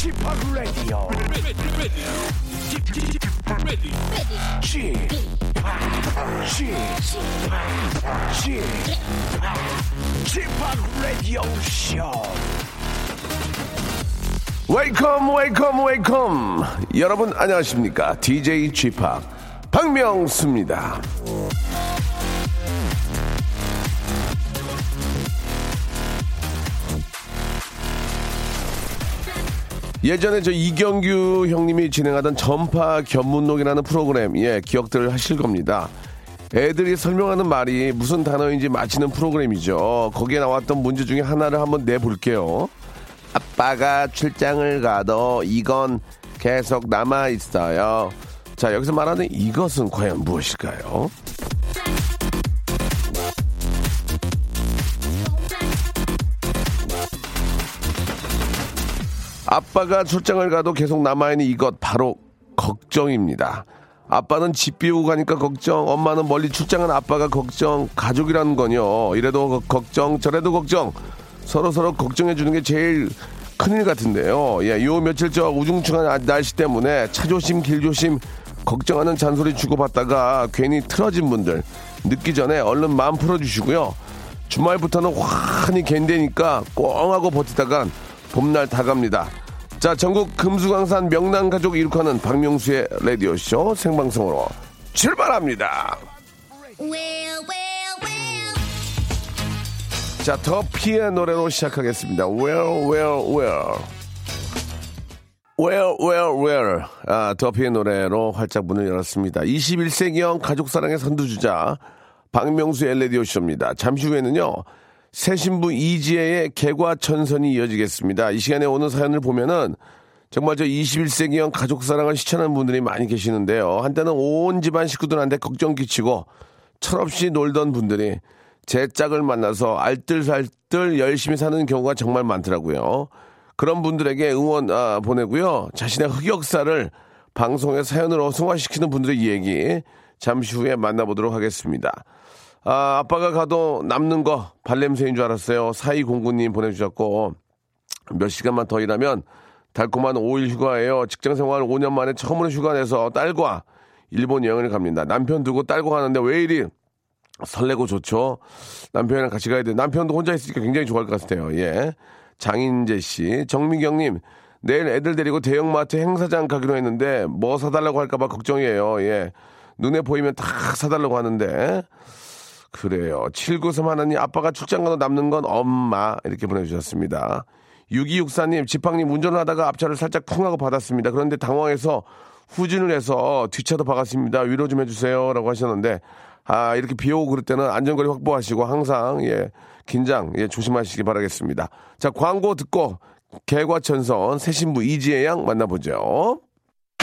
P o p Radio Show. 웨이컴 웨이컴 웨이컴 여러분 안녕하십니까 DJ p 박명수입니다 예전에 저 이경규 형님이 진행하던 전파 견문록이라는 프로그램, 예, 기억들 하실 겁니다. 애들이 설명하는 말이 무슨 단어인지 맞히는 프로그램이죠. 거기에 나왔던 문제 중에 하나를 한번 내볼게요. 아빠가 출장을 가도 이건 계속 남아 있어요. 자, 여기서 말하는 이것은 과연 무엇일까요? 아빠가 출장을 가도 계속 남아있는 이것 바로 걱정입니다. 아빠는 집 비우고 가니까 걱정, 엄마는 멀리 출장한 아빠가 걱정, 가족이라는 건요. 이래도 거- 걱정, 저래도 걱정. 서로 서로 걱정해 주는 게 제일 큰일 같은데요. 예, 요 며칠 저 우중충한 아- 날씨 때문에 차조심, 길조심 걱정하는 잔소리 주고받다가 괜히 틀어진 분들 늦기 전에 얼른 마음 풀어주시고요. 주말부터는 환히 갠대니까 꽁하고 버티다간 봄날 다갑니다. 자, 전국 금수강산 명랑 가족 이룩하는 박명수의 라디오쇼 생방송으로 출발합니다. 자, 더피의 노래로 시작하겠습니다. Well, well, well. Well, well, well. 아, 더피의 노래로 활짝 문을 열었습니다. 21세기형 가족사랑의 선두주자, 박명수의 라디오쇼입니다. 잠시 후에는요, 새 신부 이지혜의 개과천선이 이어지겠습니다. 이 시간에 오는 사연을 보면은 정말 저 21세기형 가족 사랑을 실천하는 분들이 많이 계시는데요. 한때는 온 집안 식구들한테 걱정 끼치고 철없이 놀던 분들이 제 짝을 만나서 알뜰살뜰 열심히 사는 경우가 정말 많더라고요. 그런 분들에게 응원 아, 보내고요. 자신의 흑역사를 방송에 사연으로 승화시키는 분들의 이야기 잠시 후에 만나보도록 하겠습니다. 아, 아빠가 가도 남는 거 발냄새인 줄 알았어요. 사이공구님 보내주셨고 몇 시간만 더 일하면 달콤한 5일 휴가예요. 직장 생활 5년 만에 처음으로 휴가 내서 딸과 일본 여행을 갑니다. 남편 두고 딸과 가는데 왜 이리 설레고 좋죠. 남편이랑 같이 가야 돼. 남편도 혼자 있으니까 굉장히 좋아할 것 같아요. 예. 장인재 씨, 정미경님, 내일 애들 데리고 대형마트 행사장 가기로 했는데 뭐 사달라고 할까봐 걱정이에요. 예. 눈에 보이면 다 사달라고 하는데 그래요. 793 하나님, 아빠가 출장 가도 남는 건 엄마. 이렇게 보내주셨습니다. 6264님, 지팡님 운전을 하다가 앞차를 살짝 쿵 하고 받았습니다. 그런데 당황해서 후진을 해서 뒷차도 박았습니다. 위로 좀 해주세요. 라고 하셨는데, 아, 이렇게 비 오고 그럴 때는 안전거리 확보하시고 항상, 예, 긴장, 예, 조심하시기 바라겠습니다. 자, 광고 듣고 개과천선 새신부 이지혜 양 만나보죠.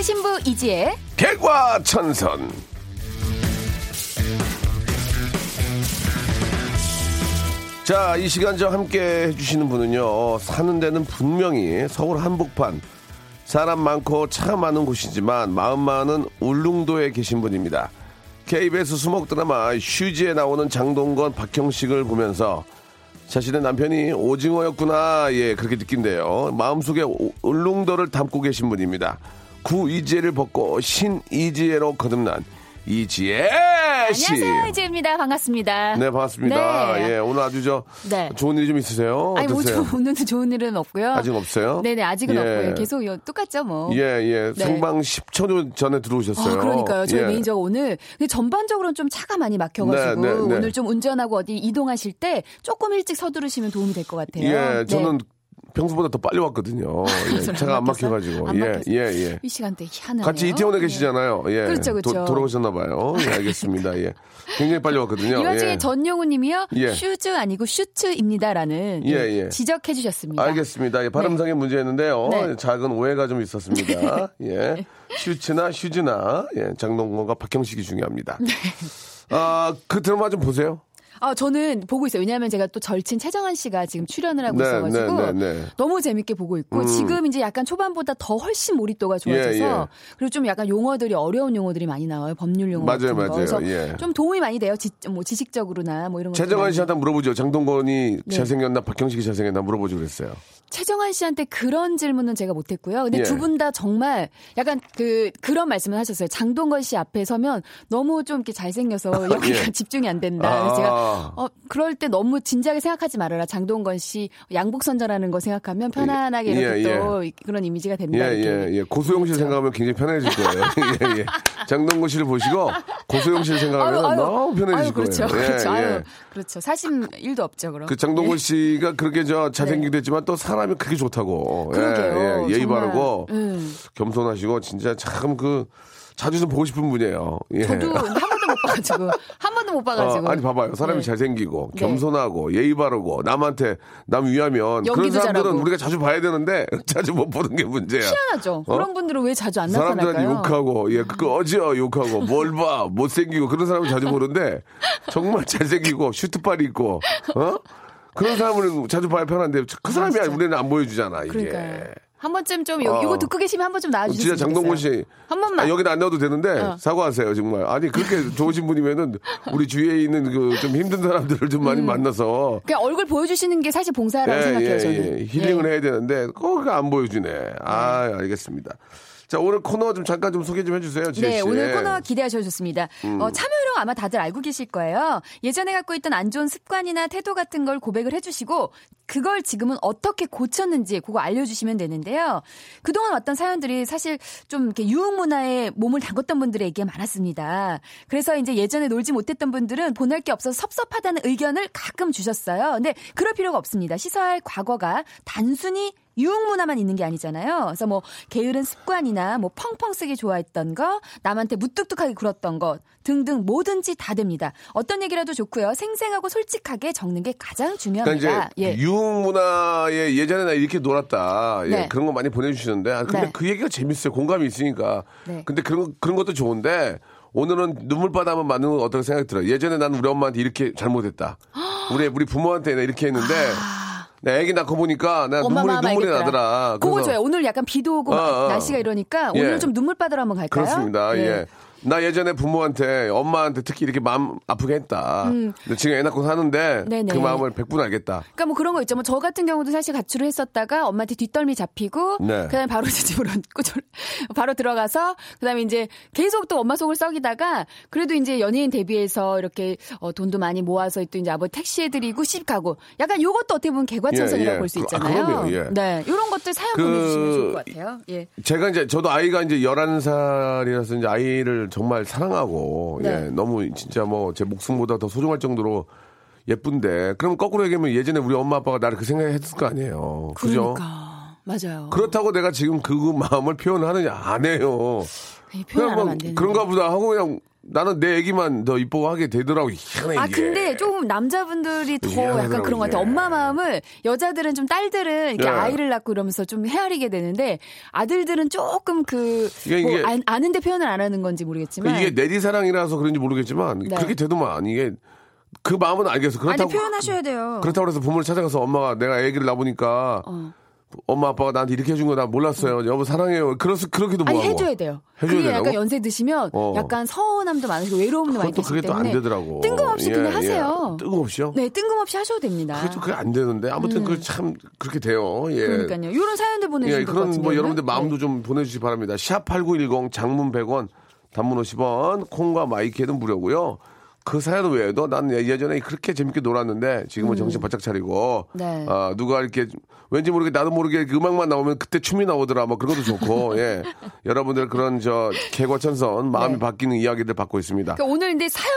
새 신부 이지혜 개과천선. 자, 이 시간 저 함께 해주시는 분은요, 사는 데는 분명히 서울 한복판, 사람 많고 차 많은 곳이지만 마음만은 울릉도에 계신 분입니다. KBS 수목 드라마 슈즈에 나오는 장동건, 박형식을 보면서 자신의 남편이 오징어였구나, 예, 그렇게 느낀대요. 마음속에 오- 울릉도를 담고 계신 분입니다. 구이지혜를 벗고 신이지혜로 거듭난 이지혜 씨. 안녕하세요 이지혜입니다 반갑습니다 네, 반갑습니다. 네. 예, 오늘 아주 저 네. 좋은 일좀 있으세요? 아니 뭐 어떠세요? 저, 오늘은 좋은 일은 없고요 아직 없어요? 네네 아직은 예. 없고요 계속 요- 똑같죠 뭐 예, 예. 네. 생방 10초 전에 들어오셨어요. 아, 그러니까요. 저희 예. 매니저가 오늘 근데 전반적으로는 좀 차가 많이 막혀가지고 네, 네, 네. 오늘 좀 운전하고 어디 이동하실 때 조금 일찍 서두르시면 도움이 될 것 같아요. 예, 저는 네. 평소보다 더 빨리 왔거든요. 예, 차가 안? 막혀가지고. 안 예. 예, 예. 이 시간대 희한하네요. 같이 이태원에 예. 계시잖아요. 예. 그렇죠, 그렇죠. 도, 돌아오셨나봐요. 예, 알겠습니다. 예. 굉장히 빨리 왔거든요. 이 와중에 예. 전용우 님이요. 예. 슈즈 아니고 슈츠입니다라는 예, 예, 예. 지적해 주셨습니다. 알겠습니다. 예, 발음상의 문제였는데요. 네. 작은 오해가 좀 있었습니다. 예. 슈츠나 슈즈나, 예, 장동건과 박형식이 중요합니다. 네. 아, 그 드라마 좀 보세요. 아, 저는 보고 있어요. 왜냐하면 제가 또 절친 최정한 씨가 지금 출연을 하고 네, 있어가지고 네, 네, 네. 너무 재밌게 보고 있고 지금 이제 약간 초반보다 더 훨씬 몰입도가 좋아져서 예, 예. 그리고 좀 약간 용어들이 어려운 용어들이 많이 나와요. 법률 용어 맞아요, 같은 거. 맞아요. 그래서 예. 좀 도움이 많이 돼요. 지, 뭐 지식적으로나 뭐 이런 거. 최정환 씨한테 물어보죠. 장동건이 네. 잘생겼나, 박형식이 잘생겼나 물어보죠 그랬어요. 최정환 씨한테 그런 질문은 제가 못했고요. 근데 예. 두분 다 정말 약간 그 그런 말씀을 하셨어요. 장동건 씨 앞에 서면 너무 좀 이렇게 잘생겨서 여기가 예. 집중이 안 된다. 아. 그래서 제가 어 그럴 때 너무 진지하게 생각하지 말아라. 장동건 씨 양복 선전하는 거 생각하면 편안하게 이렇게 예, 또 그런 이미지가 된다. 예, 이렇게. 예, 예. 고소영 씨 그렇죠. 생각하면 굉장히 편해질 거예요. 예, 예. 장동건 씨를 보시고 고소영 씨를 생각하면 아유, 아유. 너무 편해질 아유, 그렇죠. 거예요. 예, 그렇죠. 예. 아유, 그렇죠. 사심 일도 없죠, 그럼. 그 장동건 예. 씨가 그렇게 저 잘생기기도 했지만 또 사람 이 그렇게 좋다고. 그러게요. 예, 예. 예의. 바르고 음. 겸손하시고 진짜 참 그 자주 좀 보고 싶은 분이에요. 예. 저도 한 번도 못 봐가지고 한 번도 못 봐가지고. 어, 아니 봐봐요. 사람이 네. 잘생기고 네. 겸손하고 예의 바르고 남한테 남 위하면 그런 사람들은 잘하고. 우리가 자주 봐야 되는데 자주 못 보는 게 문제야. 희한하죠. 어? 그런 분들은 왜 자주 안 사람들한테 나타날까요? 욕하고 예 그거 어지어 욕하고 뭘 봐 못생기고 그런 사람을 자주 보는데 정말 잘생기고 슈트빨이 있고 어 그런 사람을 자주 봐야 편한데 그 사람이 진짜. 우리는 안 보여주잖아 이게 그러니까요. 한 번쯤 좀 요, 어. 이거 듣고 계시면 한 번 좀 나와주세요. 진짜 장동건 씨 한 번만. 아, 여기는 안 넣어도 되는데 어. 사과하세요 정말 아니 그렇게 좋으신 분이면은 우리 주위에 있는 그 좀 힘든 사람들을 좀 많이 만나서 그냥 얼굴 보여주시는 게 사실 봉사라고 예, 생각해요, 예, 저는. 예. 힐링을 예. 해야 되는데 꼭안 보여주네 아 알겠습니다 자 오늘 코너 좀 잠깐 좀 소개 좀 해주세요 지혜 네, 씨. 오늘 코너 기대하셔도 좋습니다. 음. 어, 참여로 아마 다들 알고 계실 거예요. 예전에 갖고 있던 안 좋은 습관이나 태도 같은 걸 고백을 해주시고, 그걸 지금은 어떻게 고쳤는지 그거 알려주시면 되는데요. 그동안 왔던 사연들이 사실 좀 이렇게 유흥 문화에 몸을 담궜던 분들의 얘기가 많았습니다. 그래서 이제 예전에 놀지 못했던 분들은 보낼 게 없어서 섭섭하다는 의견을 가끔 주셨어요. 근데 그럴 필요가 없습니다. 시사할 과거가 단순히 유흥 문화만 있는 게 아니잖아요. 그래서 뭐 게으른 습관이나 뭐 펑펑 쓰기 좋아했던 거, 남한테 무뚝뚝하게 굴었던 것 등등 뭐든지 다 됩니다. 어떤 얘기라도 좋고요. 생생하고 솔직하게 적는 게 가장 그러니까 중요합니다. 이제 예. 유흥 문화에 예전에 나 이렇게 놀았다. 예, 네. 그런 거 많이 보내주시는데, 아, 근데 네. 그 얘기가 재밌어요. 공감이 있으니까. 네. 근데 그런 그런 것도 좋은데 오늘은 눈물바다 한번 맞는 건 어떻게 생각이 들어요. 예전에 나는 우리 엄마한테 이렇게 잘못했다. 우리 우리 부모한테 나 이렇게 했는데. 내 애기 낳고 보니까 나 눈물이 눈물이. 나더라. 그거 좋아요. 오늘 약간 비도 오고 막 어, 어. 날씨가 이러니까 예. 오늘 좀 눈물 바다로 한번 갈까요? 그렇습니다. 네. 예. 나 예전에 부모한테 엄마한테 특히 이렇게 마음 아프게 했다. 근데 지금 애 낳고 사는데 음. 네네. 그 마음을 100분 알겠다. 그러니까 뭐 그런 거 있죠. 뭐 저 같은 경우도 사실 가출을 했었다가 엄마한테 뒷덜미 잡히고 네. 그다음에 바로 제 집으로 바로 들어가서 그다음에 이제 계속 또 엄마 속을 썩이다가 그래도 이제 연예인 데뷔해서 이렇게 어, 돈도 많이 모아서 또 이제 아버지 택시해 드리고 시집 가고 약간 요것도 어떻게 보면 개과천선이라고 예, 예. 볼수 그- 아, 있잖아요. 그럼요, 예. 네. 요런 것들 사연 그- 보내 주시면 좋을 것 같아요. 예. 제가 이제 저도 아이가 이제 11살이라서 이제 아이를 정말 사랑하고 네. 예, 너무 진짜 뭐 제 목숨보다 더 소중할 정도로 예쁜데 그럼 거꾸로 얘기하면 예전에 우리 엄마 아빠가 나를 그 생각했을 거 아니에요. 그죠? 그러니까 맞아요. 그렇다고 내가 지금 그 마음을 표현하느냐 안 해요. 예, 표현 안 그냥 뭐 안. 그런가 보다 하고 그냥 나는 내 얘기만 더 이뻐하게 되더라고. 희한해, 아 이게. 근데 조금 남자분들이 더 약간 그런 것 같아요. 엄마 마음을 여자들은 좀 딸들은 이렇게 예. 아이를 낳고 이러면서 좀 헤아리게 되는데 아들들은 조금 그 이게- 뭐 이게- 아, 아는데 표현을 안 하는 건지 모르겠지만 이게 내리 사랑이라서 그런지 모르겠지만 네. 그렇게 되더만 이게 그 마음은 알겠어. 아니 그렇다고 표현하셔야 돼요. 그렇다고 해서 부모를 찾아가서 엄마가 내가 아기를 낳으니까 어. 엄마 아빠가 나한테 이렇게 해준 거 나 몰랐어요. 여보 사랑해요. 그래서 그렇게도 아니 뭐하고. 해줘야 돼요. 해줘야 그게? 약간 연세 드시면 어. 약간 서운함도 많으시고 외로움도 많이 계시기 그게 또 안 되더라고. 뜬금없이 예, 그냥 예. 하세요. 뜬금없이요? 네, 뜬금없이 하셔도 됩니다. 그게 또 그게 안 되는데 아무튼 그참 그렇게 돼요. 예. 그러니까요. 이런 사연들 보내주시면 예, 그런. 뭐 여러분들 마음도 네. 좀 보내주시기 바랍니다. 샵 8910 장문 100원, 단문 50원, 콩과 마이케이는 무료고요. 그 사연 외에도 나는 예- 예전에 그렇게 재밌게 놀았는데 지금은 정신 바짝 차리고 음. 네. 아, 누가 이렇게 왠지 모르게 나도 모르게 그 음악만 나오면 그때 춤이 나오더라 뭐 그런 것도 좋고 예 여러분들 그런 저 개과천선 마음이 네. 바뀌는 이야기들 받고 있습니다. 그러니까 오늘 근데 사연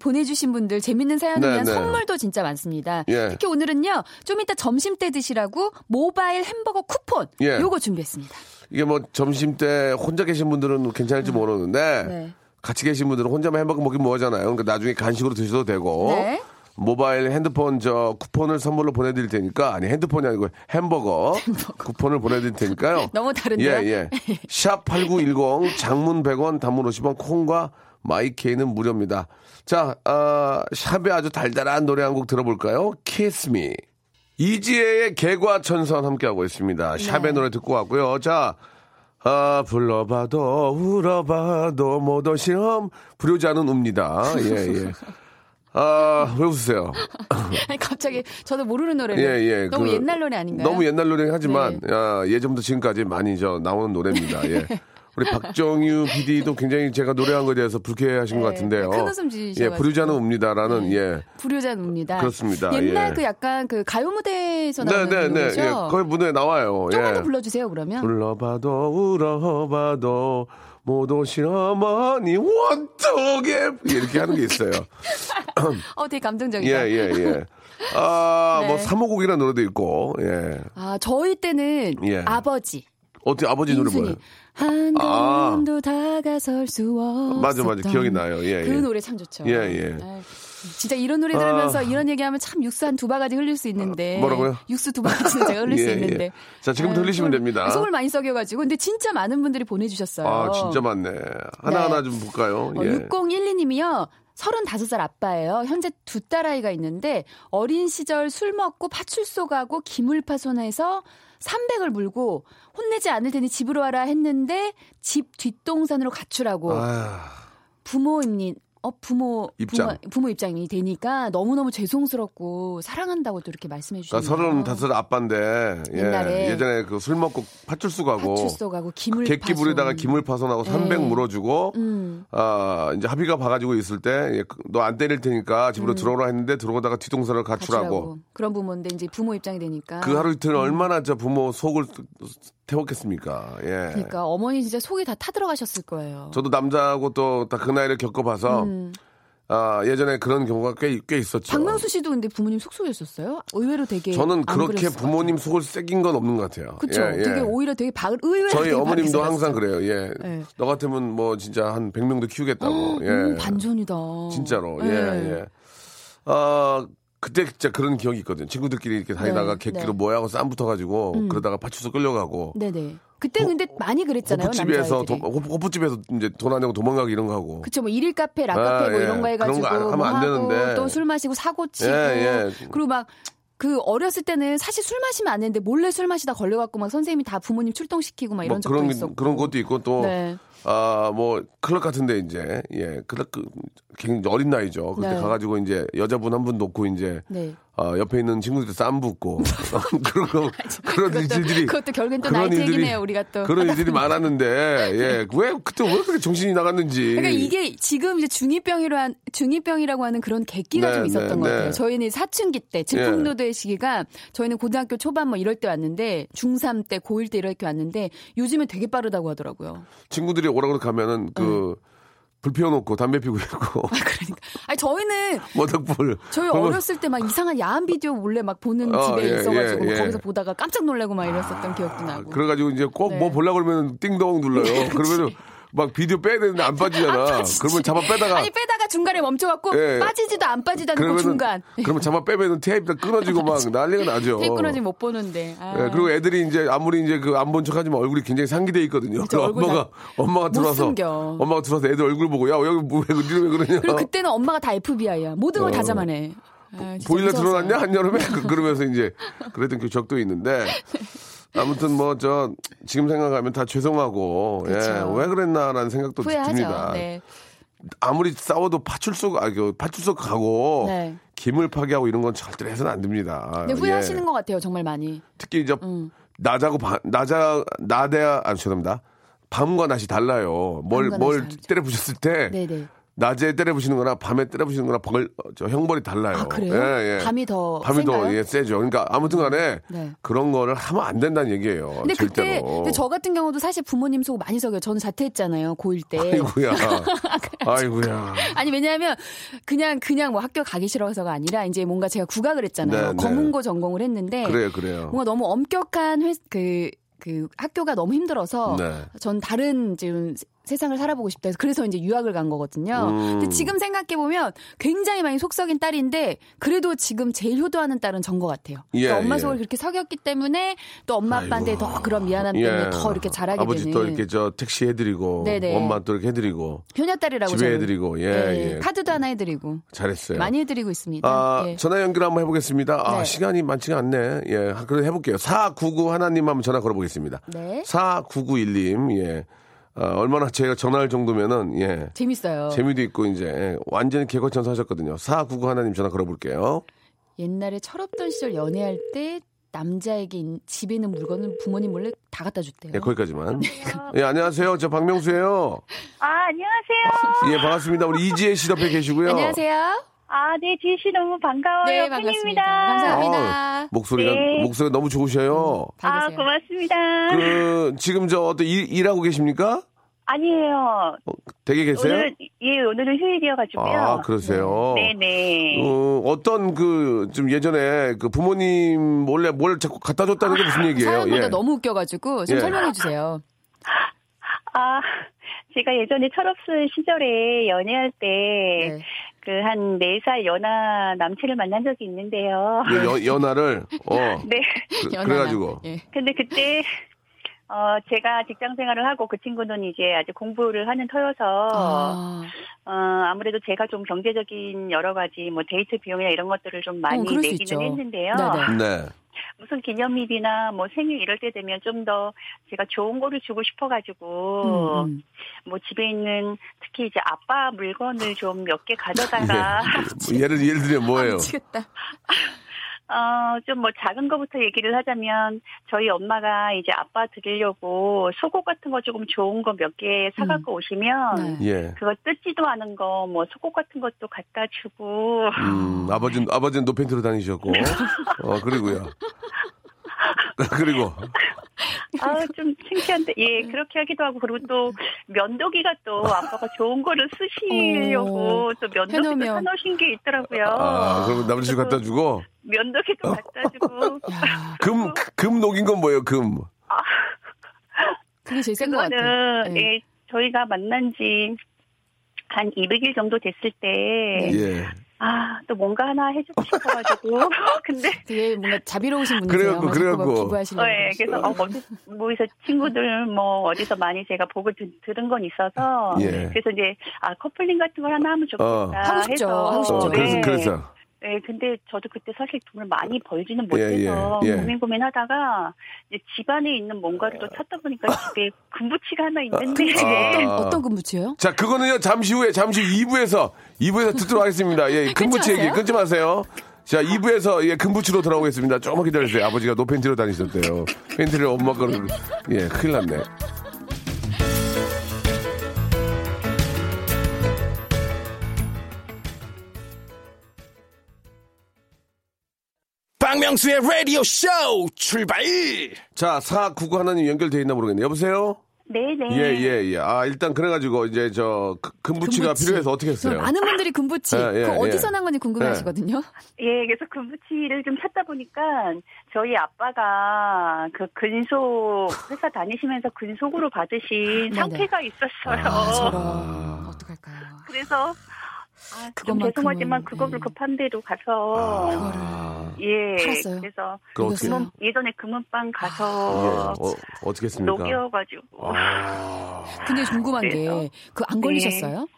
보내주신 분들 재밌는 사연을 네, 위한 네. 선물도 진짜 많습니다. 예. 특히 오늘은요 좀 이따 점심 때 드시라고 모바일 햄버거 쿠폰 예. 요거 준비했습니다. 이게 뭐 점심 때 혼자 계신 분들은 괜찮을지 모르는데 네. 같이 계신 분들은 혼자만 햄버거 먹긴 뭐하잖아요. 그러니까 나중에 간식으로 드셔도 되고 네. 모바일 핸드폰 저 쿠폰을 선물로 보내드릴 테니까 아니 핸드폰이 아니고 햄버거, 쿠폰을 보내드릴 테니까요. 너무 다른데요? 예, 예. 샵 8910 장문 100원 단문 50원 콩과 마이케이는 무료입니다. 자, 아, 샵에 아주 달달한 노래 한 곡 들어볼까요? Kiss Me. 이지혜의 개과천선 함께하고 있습니다. 샵의 네. 노래 듣고 왔고요. 자, 아, 불러봐도 울어봐도 못 오시험 부르지 않은 웁니다. 예, 예. 아, 왜 웃으세요? 아니, 갑자기 저도 모르는 노래를 예, 예. 너무 그 옛날 노래 아닌가요? 너무 옛날 노래긴 하지만 네. 아, 예전부터 지금까지 많이 저 나오는 노래입니다. 예. 우리 박정유 PD도 굉장히 제가 노래한 거에 대해서 불쾌하신 것 네, 같은데요. 큰 웃음 지으셔가지고. 예, 부르지 않은 웁니다라는 예. 불효자입니다. 그렇습니다. 옛날 예. 그 약간 그 가요 무대에서 네, 나오는 네, 네. 노래죠. 예. 거기 무대에 나와요. 조금 예. 더 불러주세요 그러면. 불러봐도 울어봐도 못 오신 어머니 어떻게 이렇게 하는 게 있어요. 어, 되게 예, 감동적이다. 예, 예. 아, 네. 뭐 사모곡이라는 노래도 있고. 예. 아, 저희 때는 예. 아버지. 어떻게 아버지 노래 뭐예요? 한 아. 걸음도 다가설 수 없었던 맞아, 맞아. 기억이 나요. 예, 그 예. 노래 참 좋죠. 예, 예. 아유, 진짜 이런 노래 들으면서 아. 이런 얘기하면 참 육수 한 두 바가지 흘릴 수 있는데 뭐라고요? 육수 두 바가지는 제가 흘릴 수 예, 있는데 예. 자, 지금부터 아유, 흘리시면 됩니다. 속을 많이 썩여가지고 근데 진짜 많은 분들이 보내주셨어요. 아, 진짜 많네. 하나하나 네. 좀 볼까요? 어, 예. 6012님이요. 35살 아빠예요. 현재 두 딸아이가 있는데 어린 시절 술 먹고 파출소 가고 기물파손해서 300을 물고 혼내지 않을 테니 집으로 와라 했는데 집 뒷동산으로 가출하고 아, 부모입니다. 어 부모 입장. 부모, 부모 입장이 되니까 너무너무 죄송스럽고 사랑한다고 또 이렇게 말씀해 주시네요. 그러니까 35 아빠인데 예. 예전에 그 술 먹고 파출소 가고 파출소 가고 기물 객기 부리다가 기물 파손하고 300 네. 물어주고 음. 아 이제 합의가 봐가지고 있을 때 너안 때릴 테니까 집으로 들어오라 했는데 들어오다가 뒤동산을 가출하고 음. 가출하고 그런 부모인데 이제 부모 입장이 되니까 그 하루 이틀 얼마나 저 부모 속을 태웠겠습니까? 예. 그러니까 어머니 진짜 속이 다 타들어가셨을 거예요. 저도 남자하고 또딱그 나이를 겪어봐서 아 예전에 그런 경우가 꽤, 꽤 있었죠. 음. 박명수 씨도 근데 부모님 속속였었어요? 의외로 되게 저는 안 그렇게 부모님. 속을 새긴 건 없는 것 같아요. 그쵸? 예, 예. 되게 오히려 되게 박 의외로 저희 되게 어머님도 항상. 그래요. 예. 네. 너 같으면 뭐 진짜 한 100명도 키우겠다고. 예. 음, 반전이다. 진짜로. 네. 예, 예. 아, 그때 진짜 그런 기억이 있거든. 친구들끼리 이렇게 다니다가 네, 객기로 네. 뭐하고 쌈 붙어가지고 음. 그러다가 파출소 끌려가고. 네네. 그때 근데 많이 그랬잖아요. 호프집에서 남자애들이. 도, 호프, 호프집에서 이제 돈 안 내고 도망가기 이런 거 하고. 그쵸, 뭐 일일 카페, 락 카페 아, 뭐 예. 이런 거 해가지고 그런 거 안- 뭐 하면 안 되는데. 또 술 마시고 사고 치고 예, 예. 그리고 막그 어렸을 때는 사실 술 마시면 안 되는데 몰래 술 마시다 걸려갖고 막 선생님이 다 부모님 출동시키고 막뭐 이런 적도 그런 있었고 그런 것도 있고 또 네. 아, 뭐, 클럽 같은데, 이제, 예, 클럽, 그, 굉장히 어린 나이죠. 그때 네. 가가지고, 이제, 여자분 한 분 놓고, 이제, 네. 아, 옆에 있는 친구들 쌈 붓고, 그런 거, 그런 그것도, 일들이. 그것도 결국엔 또 일들이- 얘기네요, 우리가 또. 그런 일들이 많았는데, 예, 왜, 그때 왜 그렇게 정신이 나갔는지. 그러니까 이게 지금 이제 중2병이라 한, 중2병이라고 하는 그런 객기가 네, 좀 있었던 네, 것 같아요. 네. 저희는 사춘기 때, 즉흥노도의 시기가 저희는 고등학교 초반 뭐 이럴 때 왔는데, 중3 때, 고1 때 이렇게 왔는데, 요즘은 되게 빠르다고 하더라고요. 친구들이 오라고 가면은, 그, 불 피워놓고 담배 피고 있고, 그러니까. 아니, 저희는 모닥불. 저희 그러면 어렸을 때 막 이상한 야한 비디오 몰래 막 보는 어, 집에 예, 있어가지고 예, 예. 거기서 보다가 깜짝 놀라고 막 이랬었던 기억도 나고. 그래가지고 이제 꼭뭐 네. 보려고 그러면 띵동 눌러요. 그러면은 막 비디오 빼야 되는데 안 빠지잖아. 빠지지. 그러면 잡아 빼다가. 아니 빼다가 중간에 멈춰갖고 예. 빠지지도 안 빠지다는 그 그러면은 중간. 그러면 잡아 빼면은 테이프 다 끊어지고 막 난리가 나죠. 테이프 끊어지 못 보는데. 아. 예, 그리고 애들이 이제 아무리 이제 그 안 본 척하지만 얼굴이 굉장히 상기돼 있거든요. 그래서 엄마가 엄마가 못 들어와서 숨겨. 엄마가 들어와서 애들 얼굴 보고 야 여기 뭐왜 니네 왜 그러냐. 그리고 그때는 엄마가 다 FBI야. 모든 걸다 어. 잡아내. 아, 보일러. 틀어놨냐 한여름에 그- 그러면서 이제 그랬던 그 적도 있는데 아무튼 뭐 저 지금 생각하면 다 죄송하고 그쵸. 예, 왜 그랬나라는 생각도 후회하죠. 듭니다. 네. 아무리 싸워도 파출소 아, 그 파출소 가고 네. 김을 파괴하고 이런 건 절대 해서는 안 됩니다. 근데 후회하시는 예. 것 같아요. 정말 많이. 특히 이제 음. 낮하고 밤, 낮아 나대야 아 죄송합니다. 밤과 낮이 달라요. 뭘 뭘. 때려 부셨을 때 네네. 낮에 때려 부시는 거나 밤에 때려 부시는 거나 벌, 어, 저 형벌이 달라요. 아, 그래요? 예, 예. 밤이 더 밤이 더 센가요? 예, 세죠. 그러니까 아무튼 간에 네. 그런 거를 하면 안 된다는 얘기예요. 근데 그때 절대로. 근데 저 같은 경우도 사실 부모님 속 많이 속여요. 저는 자퇴했잖아요. 고1 때. 아이고야. 아이고야. 아니 왜냐하면 그냥 그냥 뭐 학교 가기 싫어서가 아니라 이제 뭔가 제가 국악을 했잖아요. 네, 네. 검은고 전공을 했는데 그래요, 그래요. 뭔가 너무 엄격한 회, 그, 그 학교가 너무 힘들어서 네. 전 다른 지금 세- 세상을 살아보고 싶다 해서 그래서 이제 유학을 간 거거든요. 음. 근데 지금 생각해 보면 굉장히 많이 속썩인 딸인데 그래도 지금 제일 효도하는 딸은 전 것 같아요. 예, 그러니까 엄마 예. 속을 그렇게 속였기 때문에 또 엄마 아빠한테. 더 그런 미안함 때문에 더 이렇게 잘하게 아버지 되는 또 이렇게 저 택시 해드리고 네네. 엄마 또 이렇게 해드리고 효녀딸이라고 집에. 해드리고 예, 네, 예. 카드도 하나 해드리고 잘했어요. 많이 해드리고 있습니다. 아, 예. 전화 연결 한번 해보겠습니다. 아, 네. 시간이 많지가 않네. 예, 그래도 해볼게요. 499 하나님 한번 전화 걸어보겠습니다. 네. 4991님, 예. 아, 얼마나 제가 전화할 정도면은, 예. 재밌어요. 재미도 있고, 이제, 예, 완전히 개거천사 하셨거든요. 499 하나님 전화 걸어볼게요. 옛날에 철없던 시절 연애할 때 남자에게 인- 집에 있는 물건을 부모님 몰래 다 갖다 줬대요. 예, 거기까지만. 예, 안녕하세요. 저 박명수예요 아, 안녕하세요. 예, 반갑습니다. 우리 이지혜 씨 옆에 계시고요. 안녕하세요. 아, 네, 지희 씨 너무 반가워요. 네, 반갑습니다. 팬입니다. 어, 감사합니다. 목소리가, 네. 목소리가 너무 좋으셔요. 아, 반가세요. 고맙습니다. 그, 지금 저 어떤 일, 일하고 계십니까? 아니에요. 어, 댁에 계세요? 오늘, 예, 오늘은 휴일이어가지고요. 아, 그러세요? 네네. 어, 어떤 그, 좀 예전에 그 부모님 몰래 뭘 자꾸 갖다 줬다는 게 무슨 얘기예요? 사연보다 예. 너무 웃겨가지고 좀 예. 설명해 주세요. 아, 제가 예전에 철없을 시절에 연애할 때, 네. 그한네살 연하 남친을 만난 적이 있는데요. 그 연, 연하를, 어. 네. 그, 연하남. 그래가지고. 예. 근데 그때, 어, 제가 직장 생활을 하고 그 친구는 이제 아직 공부를 하는 터여서, 아, 어, 아무래도 제가 좀 경제적인 여러 가지 뭐 데이트 비용이나 이런 것들을 좀 많이 어, 그럴 수 내기는 있죠. 했는데요. 네네. 네. 무슨 기념일이나 뭐 생일 이럴 때 되면 좀 더 제가 좋은 거를 주고 싶어가지고 음, 음. 뭐 집에 있는 특히 이제 아빠 물건을 좀 몇개 예. 가져다가 뭐 예를, 예를 들면 뭐예요? 미치겠다. 어, 좀 뭐 작은 거부터 얘기를 하자면 저희 엄마가 이제 아빠 드리려고 속옷 같은 거 조금 좋은 거 몇 개 사갖고 오시면 네. 예. 그거 뜯지도 않은 거 뭐 속옷 같은 것도 갖다 주고 음, 아버지는, 아버지는 노팬티로 다니셨고. 어, 그리고요. 그리고. 아, 좀 창피한데, 예, 그렇게 하기도 하고, 그리고 또, 면도기가 또, 아빠가 좋은 거를 쓰시려고, 또 면도기도 해놓으면. 사놓으신 게 있더라고요. 아, 그러면 남자친구 갖다 주고. 면도기도 갖다 주고, 야, 금, 금 녹인 건 뭐예요, 금? 그게 제일 센것 같아요. 그거는, 네. 예, 저희가 만난 지, 한 200일 정도 됐을 때, 예. 아, 또 뭔가 하나 해주고 싶어가지고, 근데, 되게 뭔가 자비로우신 분이세요. 그래갖고, 막 그래갖고. 기부하시려고. 예, 그래서, 어, 어디, 뭐에서 친구들, 뭐, 어디서 많이 제가 보고 들, 들은 건 있어서, 예. 그래서 이제, 아, 커플링 같은 걸 하나 하면 좋겠다. 어. 하고 싶죠. 해서, 하고 싶죠. 어, 그래서, 네. 그래서. 네, 근데 저도 그때 사실 돈을 많이 벌지는 예, 못해서 예, 예. 고민 고민하다가 이제 집안에 있는 뭔가를 또 찾다 보니까 집에 금부치가 하나 있는데 어떤, 아. 어떤 금부치요? 자, 그거는요, 잠시 후에, 잠시 후 2부에서, 2부에서 듣도록 하겠습니다. 예, 금부치 얘기. 끊지 마세요. 자, 2부에서, 예, 금부치로 돌아오겠습니다. 조금만 기다려주세요. 아버지가 노팬티로 다니셨대요. 팬티를 엄마 거를, 예, 큰일 났네. 박명수의 라디오 쇼 출발! 자, 499 하나님 연결돼 있나 모르겠네. 여보세요? 네네. 예, 예, 예. 아, 일단 그래가지고, 이제 저, 그- 금부치가 금부치. 필요해서 어떻게 했어요? 많은 분들이 금부치. 예, 예, 그거 어디서 예. 난 건지 궁금해하시거든요. 예, 그래서 금부치를 좀 찾다 보니까 저희 아빠가 그 근속 회사 다니시면서 근속으로 받으신 네네. 상태가 있었어요. 아, 저런. 어떡할까요? 그래서 아, 좀 그것만큼은, 죄송하지만 그거를 예. 급한 대로 가서 그거를. 예, 팔았어요? 그래서 그 어떻게, 그랬어요? 예전에 금은방 예, 가서 어, 어떻게 했습니까? 녹여가지고 아, 근데 궁금한? 게, 그 안 걸리셨어요?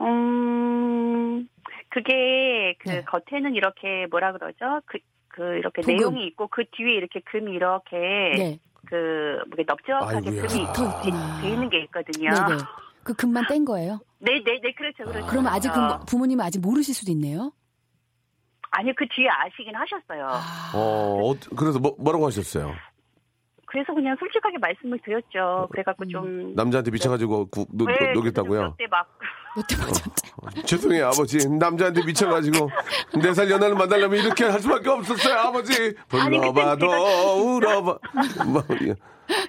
음, 그게 그 네. 겉에는 이렇게 뭐라 그러죠? 그, 그 이렇게 도금. 내용이 있고 그 뒤에 이렇게 금이 이렇게 네. 그 뭐게 넓적하게. 금이 붙어 돼. 돼 있는 게 있거든요. 네네. 그 금만 뗀 거예요? 네, 네, 네, 그렇죠, 그렇죠. 그러면 아직 그 어. 부모님은 아직 모르실 수도 있네요? 아니 그 뒤에 아시긴 하셨어요. 어, 어, 그래서 뭐, 뭐라고 하셨어요? 그래서 그냥 솔직하게 말씀을 드렸죠. 그래갖고 좀 남자한테 미쳐가지고 구, 녹, 네, 녹였다고요? 그때 막 몇대 맞았대? 죄송해요, 아버지. 남자한테 미쳐가지고, 네 살 연하를 만나려면 이렇게 할 수밖에 없었어요, 아버지. 불러봐도, 울어봐. 뭐, 예.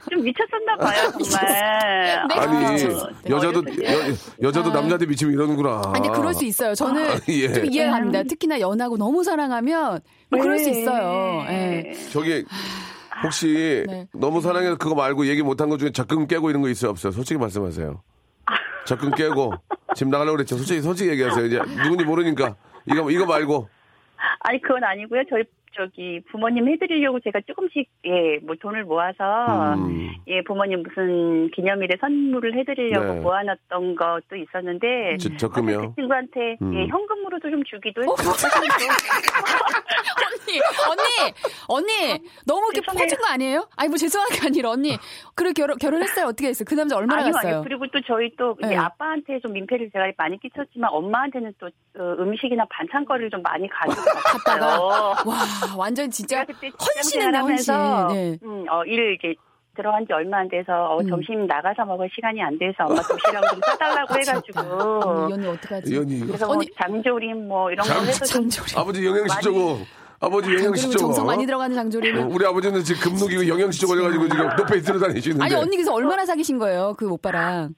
좀 미쳤었나 봐요, 정말. 네. 아니, 아, 여자도, 때. 여, 여자도 남자한테 미치면 이러는구나. 아니 그럴 수 있어요. 저는 아, 예. 좀 이해합니다. 특히나 연하고 너무 사랑하면 뭐 그럴 수 네. 있어요. 예. 저기, 혹시, 네. 너무 사랑해서 그거 말고 얘기 못한 것 중에 적금 깨고 이런 거 있어요, 없어요? 솔직히 말씀하세요. 적금 깨고, 지금 나가려고 그랬죠. 솔직히, 솔직히 얘기하세요. 이제 누군지 모르니까. 이거, 이거 말고. 아니 그건 아니고요. 저희 저기 부모님 해드리려고 제가 조금씩 예 뭐 돈을 모아서 음. 예 부모님 무슨 기념일에 선물을 해드리려고 네. 모아놨던 것도 있었는데 저- 적금이요? 그 친구한테 음. 예 현금으로도 좀 주기도 어? 했고 언니, 언니, 언니, 너무 이렇게 죄송해요. 퍼진 거 아니에요? 아니 뭐 죄송한 게 아니라 언니, 그래 결혼 결혼했어요? 어떻게 했어요? 그 남자 얼마나 아니요, 갔어요? 아니요. 그리고 또 저희 또 네. 아빠한테 좀 민폐를 제가 많이 끼쳤지만 엄마한테는 또 어, 음식이나 반찬거리를 좀 많이 가지고 갔다가 갔어요. 와 완전 진짜 헌신했네 헌신. 하면서 네. 음, 어, 일 이렇게 들어간 지 얼마 안 돼서 어, 음. 점심 나가서 먹을 시간이 안 돼서 엄마 도시락 좀 사달라고 해가지고 언니, 이 언니 어떡하지? 이 언니, 이거. 그래서 뭐 언니 장조림 뭐 이런 거 해서 좀 장조림. 아버지 영양실조고. 아버지 장조림 영양실조고. 정성 많이 들어가는 장조림은. 우리 아버지는 지금 금속이고 영양실조 걸려가지고 지금 높에 들어 다니시는데. 아니 언니 그래서 얼마나 사귀신 거예요? 그 오빠랑.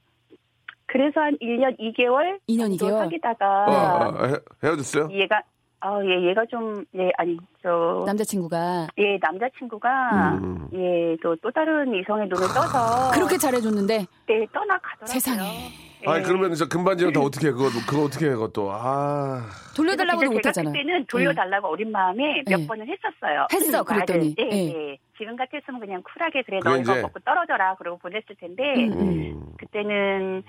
그래서 한 1년 2개월 2년 정도 2개월? 사귀다가 어, 어, 헤- 헤어졌어요? 얘가 아, 예, 얘가 좀, 예, 아니, 저, 남자친구가 예, 남자친구가, 음. 예, 또, 또 다른 이성의 눈을 떠서, 그렇게 잘해줬는데 예, 떠나가더라고요. 세상에. 예. 아니 그러면 저 금반지는 다 어떻게 해? 그거 그거 어떻게 해? 그것도 아. 돌려달라고도 못하잖아. 그때는 돌려달라고 어린 마음에 몇 네. 번을 했었어요. 했어. 그랬더니. 예, 예. 예. 지금 같았으면 그냥 쿨하게 그래 너 이거 이제- 먹고 떨어져라 그러고 보냈을 텐데 음. 그때는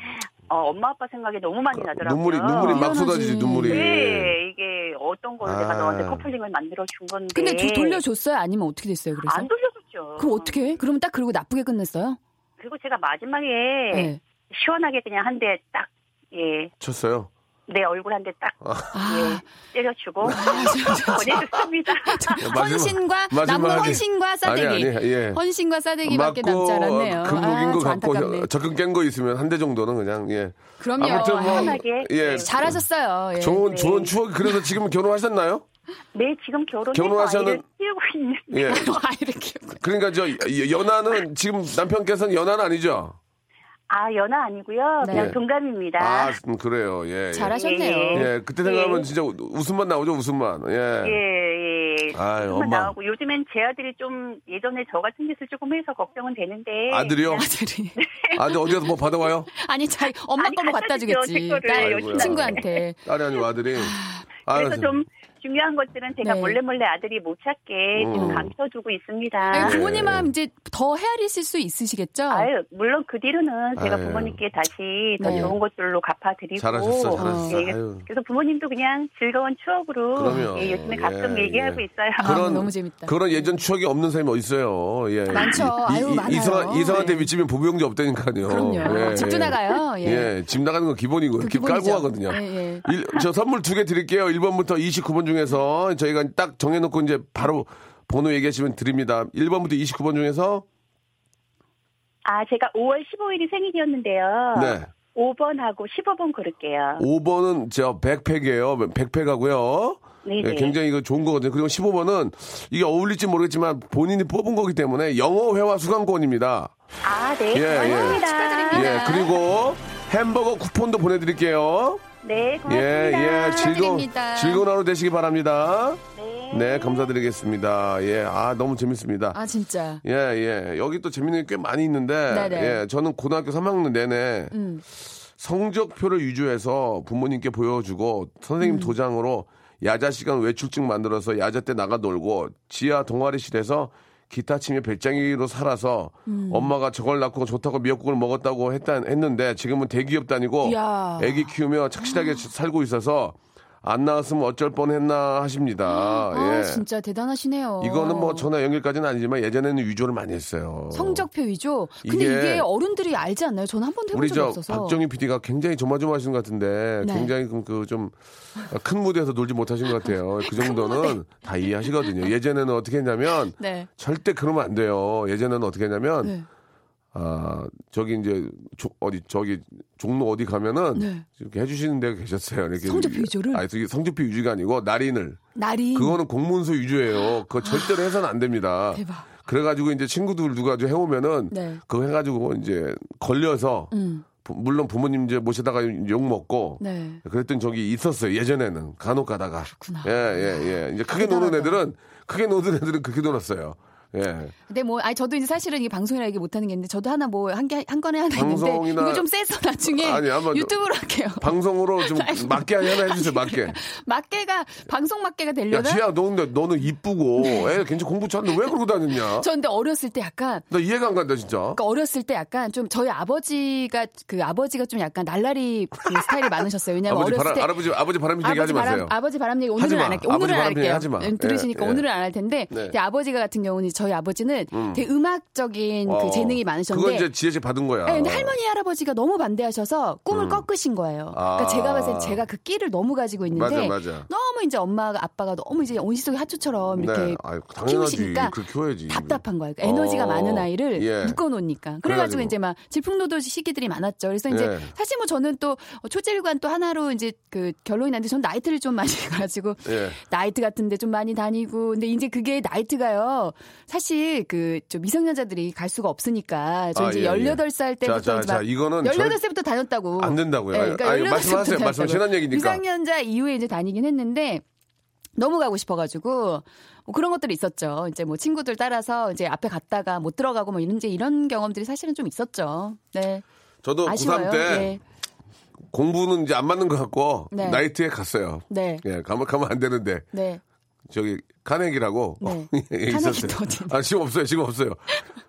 어, 엄마 아빠 생각이 너무 많이 나더라고요. 눈물이 눈물이 막. 쏟아지지 눈물이. 네, 이게 어떤 걸 내가 아. 너한테 커플링을 만들어 준 건데. 근데 도- 돌려줬어요? 아니면 어떻게 됐어요? 그래서? 안 돌려줬죠. 그럼 어떻게 해? 그러면 딱 그러고 나쁘게 끝냈어요? 그리고 제가 마지막에 네. 시원하게 그냥 한 대 딱, 예, 쳤어요. 내 얼굴 한 대 딱, 아, 예, 때려주고 보내줬습니다. 헌신과 마지막에- 헌신과 싸대기. 아니, 아니, 예. 헌신과 싸대기밖에 남지 않았네요. 금목인 아, 거저 갖고 안타깝네. 적금 깬 거 있으면 한 대 정도는 그냥 예. 그럼요. 아무튼 뭐 시원하게. 예. 네. 잘하셨어요. 예. 좋은 네. 좋은 추억 그래서 지금 결혼하셨나요? 네, 지금 결혼해서 결혼하셔는- 아이를 키우고 있는. 예. 아, 이렇게. 그러니까 저 연하는 지금 남편께서는 연하는 아니죠? 아, 연하 아니고요. 네. 그냥 동갑입니다. 아 음, 그래요. 예. 예. 잘하셨네요. 예, 그때 생각하면 예. 진짜 웃음만 나오죠, 웃음만. 예. 예, 예. 아유, 조금만 엄마. 나오고 요즘엔 제 아들이 좀 예전에 저 같은 짓을 조금 해서 걱정은 되는데. 아들이요? 아들이. 아들 어디 가서 뭐 받아와요? 아니, 자기 엄마 거뭐 갖다 주겠지. 딸. 친구한테. 딸이 아니고 아들이. 그래서 알았어요. 좀 중요한 것들은 제가 네. 몰래 몰래 아들이 못 찾게 음. 좀 감춰두고 있습니다. 아니, 네. 부모님 마음 이제 더 헤아리실 수 있으시겠죠? 아유, 물론 그 뒤로는 제가 아유. 부모님께 다시 더 네. 좋은 것들로 갚아드리고. 잘하셨어, 잘하셨어. 예. 그래서 부모님도 그냥 즐거운 추억으로. 예, 요즘에 가끔 예, 얘기하고 예. 있어요. 아, 너무 재밌다. 그런 예전 추억이 없는 사람이 어디 있어요? 예. 많죠. 아유, 많아요. 이상 이상한테 네. 미치면 보병자 없다니까요. 그럼요. 예, 집도 예. 나가요. 예. 예, 집 나가는 건 기본이고 그집 깔고. 예, 예. 일- 저 선물 두 개 드릴게요. 1번부터 29번 중에서 저희가 딱 정해놓고 이제 바로 번호 얘기하시면 드립니다. 1번부터 29번 중에서 아, 제가 5월 15일이 생일이었는데요. 네. 5번하고 15번 고를게요. 5번은 저 백팩이에요. 백팩하고요. 네네. 예, 굉장히 이거 좋은 거거든요. 그리고 15번은 이게 어울릴지 모르겠지만 본인이 뽑은 거기 때문에 영어 회화 수강권입니다. 아, 네. 예, 예. 고맙습니다. 축하드립니다. 예, 그리고 햄버거 쿠폰도 보내드릴게요. 네, 고맙습니다. 예, 예, 즐거운, 축하드립니다. 즐거운 하루 되시기 바랍니다. 네. 네, 감사드리겠습니다. 예, 아, 너무 재밌습니다. 아, 진짜. 예, 예. 여기 또 재밌는 게 꽤 많이 있는데, 네네. 예, 저는 고등학교 3학년 내내 음. 성적표를 위조해서 부모님께 보여주고 선생님 음. 도장으로 야자 시간 외출증 만들어서 야자 때 나가 놀고 지하 동아리실에서 기타 치며 배짱이로 살아서 음. 엄마가 저걸 낳고 좋다고 미역국을 먹었다고 했다, 했는데 지금은 대기업 다니고. 애기 키우며 착실하게 살고 있어서 안 나왔으면 어쩔 뻔했나 하십니다. 아, 예. 진짜 대단하시네요. 이거는 뭐 전화 연결까지는 아니지만 예전에는 위조를 많이 했어요. 성적표 위조. 근데 이게 이게, 어른들이 알지 않나요? 저는 한 번도 해본 우리 적이 저 없어서. 박정희 PD가 굉장히 조마조마하신 것 같은데 네. 굉장히 그좀 큰 무대에서 놀지 못하신 것 같아요. 그 정도는 다 이해하시거든요. 예전에는 어떻게 했냐면 네. 절대 그러면 안 돼요. 예전에는 어떻게 했냐면 네. 아, 저기 이제 조- 어디 저기 종로 어디 가면은 네. 이렇게 해주시는 데가 계셨어요. 이렇게 성적표 위조를? 아니, 저기 성적표 유지가 아니고 날인을. 날이 그거는 공문서 위조예요. 그거 절대로 해서는 안 됩니다. 대박. 그래가지고 이제 친구들 누가 좀 해오면은 네. 그거 해가지고 이제 걸려서 음. 부- 물론 부모님 이제 모시다가 욕 먹고 네. 그랬던 적이 있었어요. 예전에는 간혹 가다가. 그렇구나. 예, 예, 예. 이제 크게 노는 대단하다. 애들은 크게 노는 애들은 그렇게 놀았어요. 예. 근데 뭐 아니 저도 이제 사실은 이게 방송이라 얘기 못 하는 게 있는데 저도 하나 뭐 한 개 한 건에 하나 있는데 방송이나- 이거 좀 세서 나중에 아니, 한번 유튜브로 할게요. 방송으로 좀 맞게 하나 해주세요. 맞게. 막개가 방송 막개가 야, 되려나? 지야, 너 근데 너는 이쁘고 애 괜찮 공부 잘하는데 왜 그러고 다녔냐? 저 근데 어렸을 때 약간 나 이해가 안 간다 진짜. 그러니까 어렸을 때 약간 좀 저희 아버지가 그 아버지가 좀 약간 날라리 그 스타일이 많으셨어요. 왜냐면 아버지 어렸을 바람, 때 아버지 아버지 바람 얘기 하지 마세요. 아버지 바람 얘기 오늘은 마. 안 할게요. 아버지 오늘은 안 할게요. 들으시니까 예, 예. 오늘은 안 할 텐데 네. 제 아버지가 같은 경우는 저희 아버지는 되게 음악적인 어, 그 재능이 많으셨는데 그건 이제 지혜 씨 받은 거야. 네, 근데 할머니 할아버지가 너무 반대하셔서 꿈을 꺾으신 거예요. 그러니까 아. 제가 봤을 때 제가 그 끼를 너무 가지고 있는데 맞아, 맞아. 너무 이제 엄마가 아빠가 너무 이제 온실속의 하초처럼 이렇게 네. 아유. 키우시니까 키워야지. 답답한 거예요. 그러니까 에너지가 어. 많은 아이를 예. 묶어놓으니까. 그래가지고 그래가지고. 이제 막 질풍노도 시기들이 많았죠. 그래서 이제 예. 사실 뭐 저는 또 초질관 또 하나로 이제 그 결론이 났는데 전 나이트를 좀 많이 가지고 예. 나이트 같은데 좀 많이 다니고 근데 이제 그게 나이트가요. 사실 그 좀 미성년자들이 갈 수가 없으니까 저 아, 이제 예, 예. 18살 때부터 자, 자, 자, 막 이거는 18살부터 다녔다고. 안 된다고요. 네, 그러니까 아니, 18살부터 말씀하세요. 말씀 지난 얘기니까. 미성년자 이후에 이제 다니긴 했는데 너무 가고 싶어가지고 뭐 그런 것들이 있었죠. 이제 뭐 친구들 따라서 이제 앞에 갔다가 못 들어가고 뭐 이런 이제 이런 경험들이 사실은 좀 있었죠. 네. 저도 아쉬워요. 고3 때 네. 공부는 이제 안 맞는 것 같고 네. 나이트에 갔어요. 네. 예, 가면 가면 안 되는데 네. 저기 카네기라고 네. 예, 있었어요. 아 지금 없어요. 지금 없어요.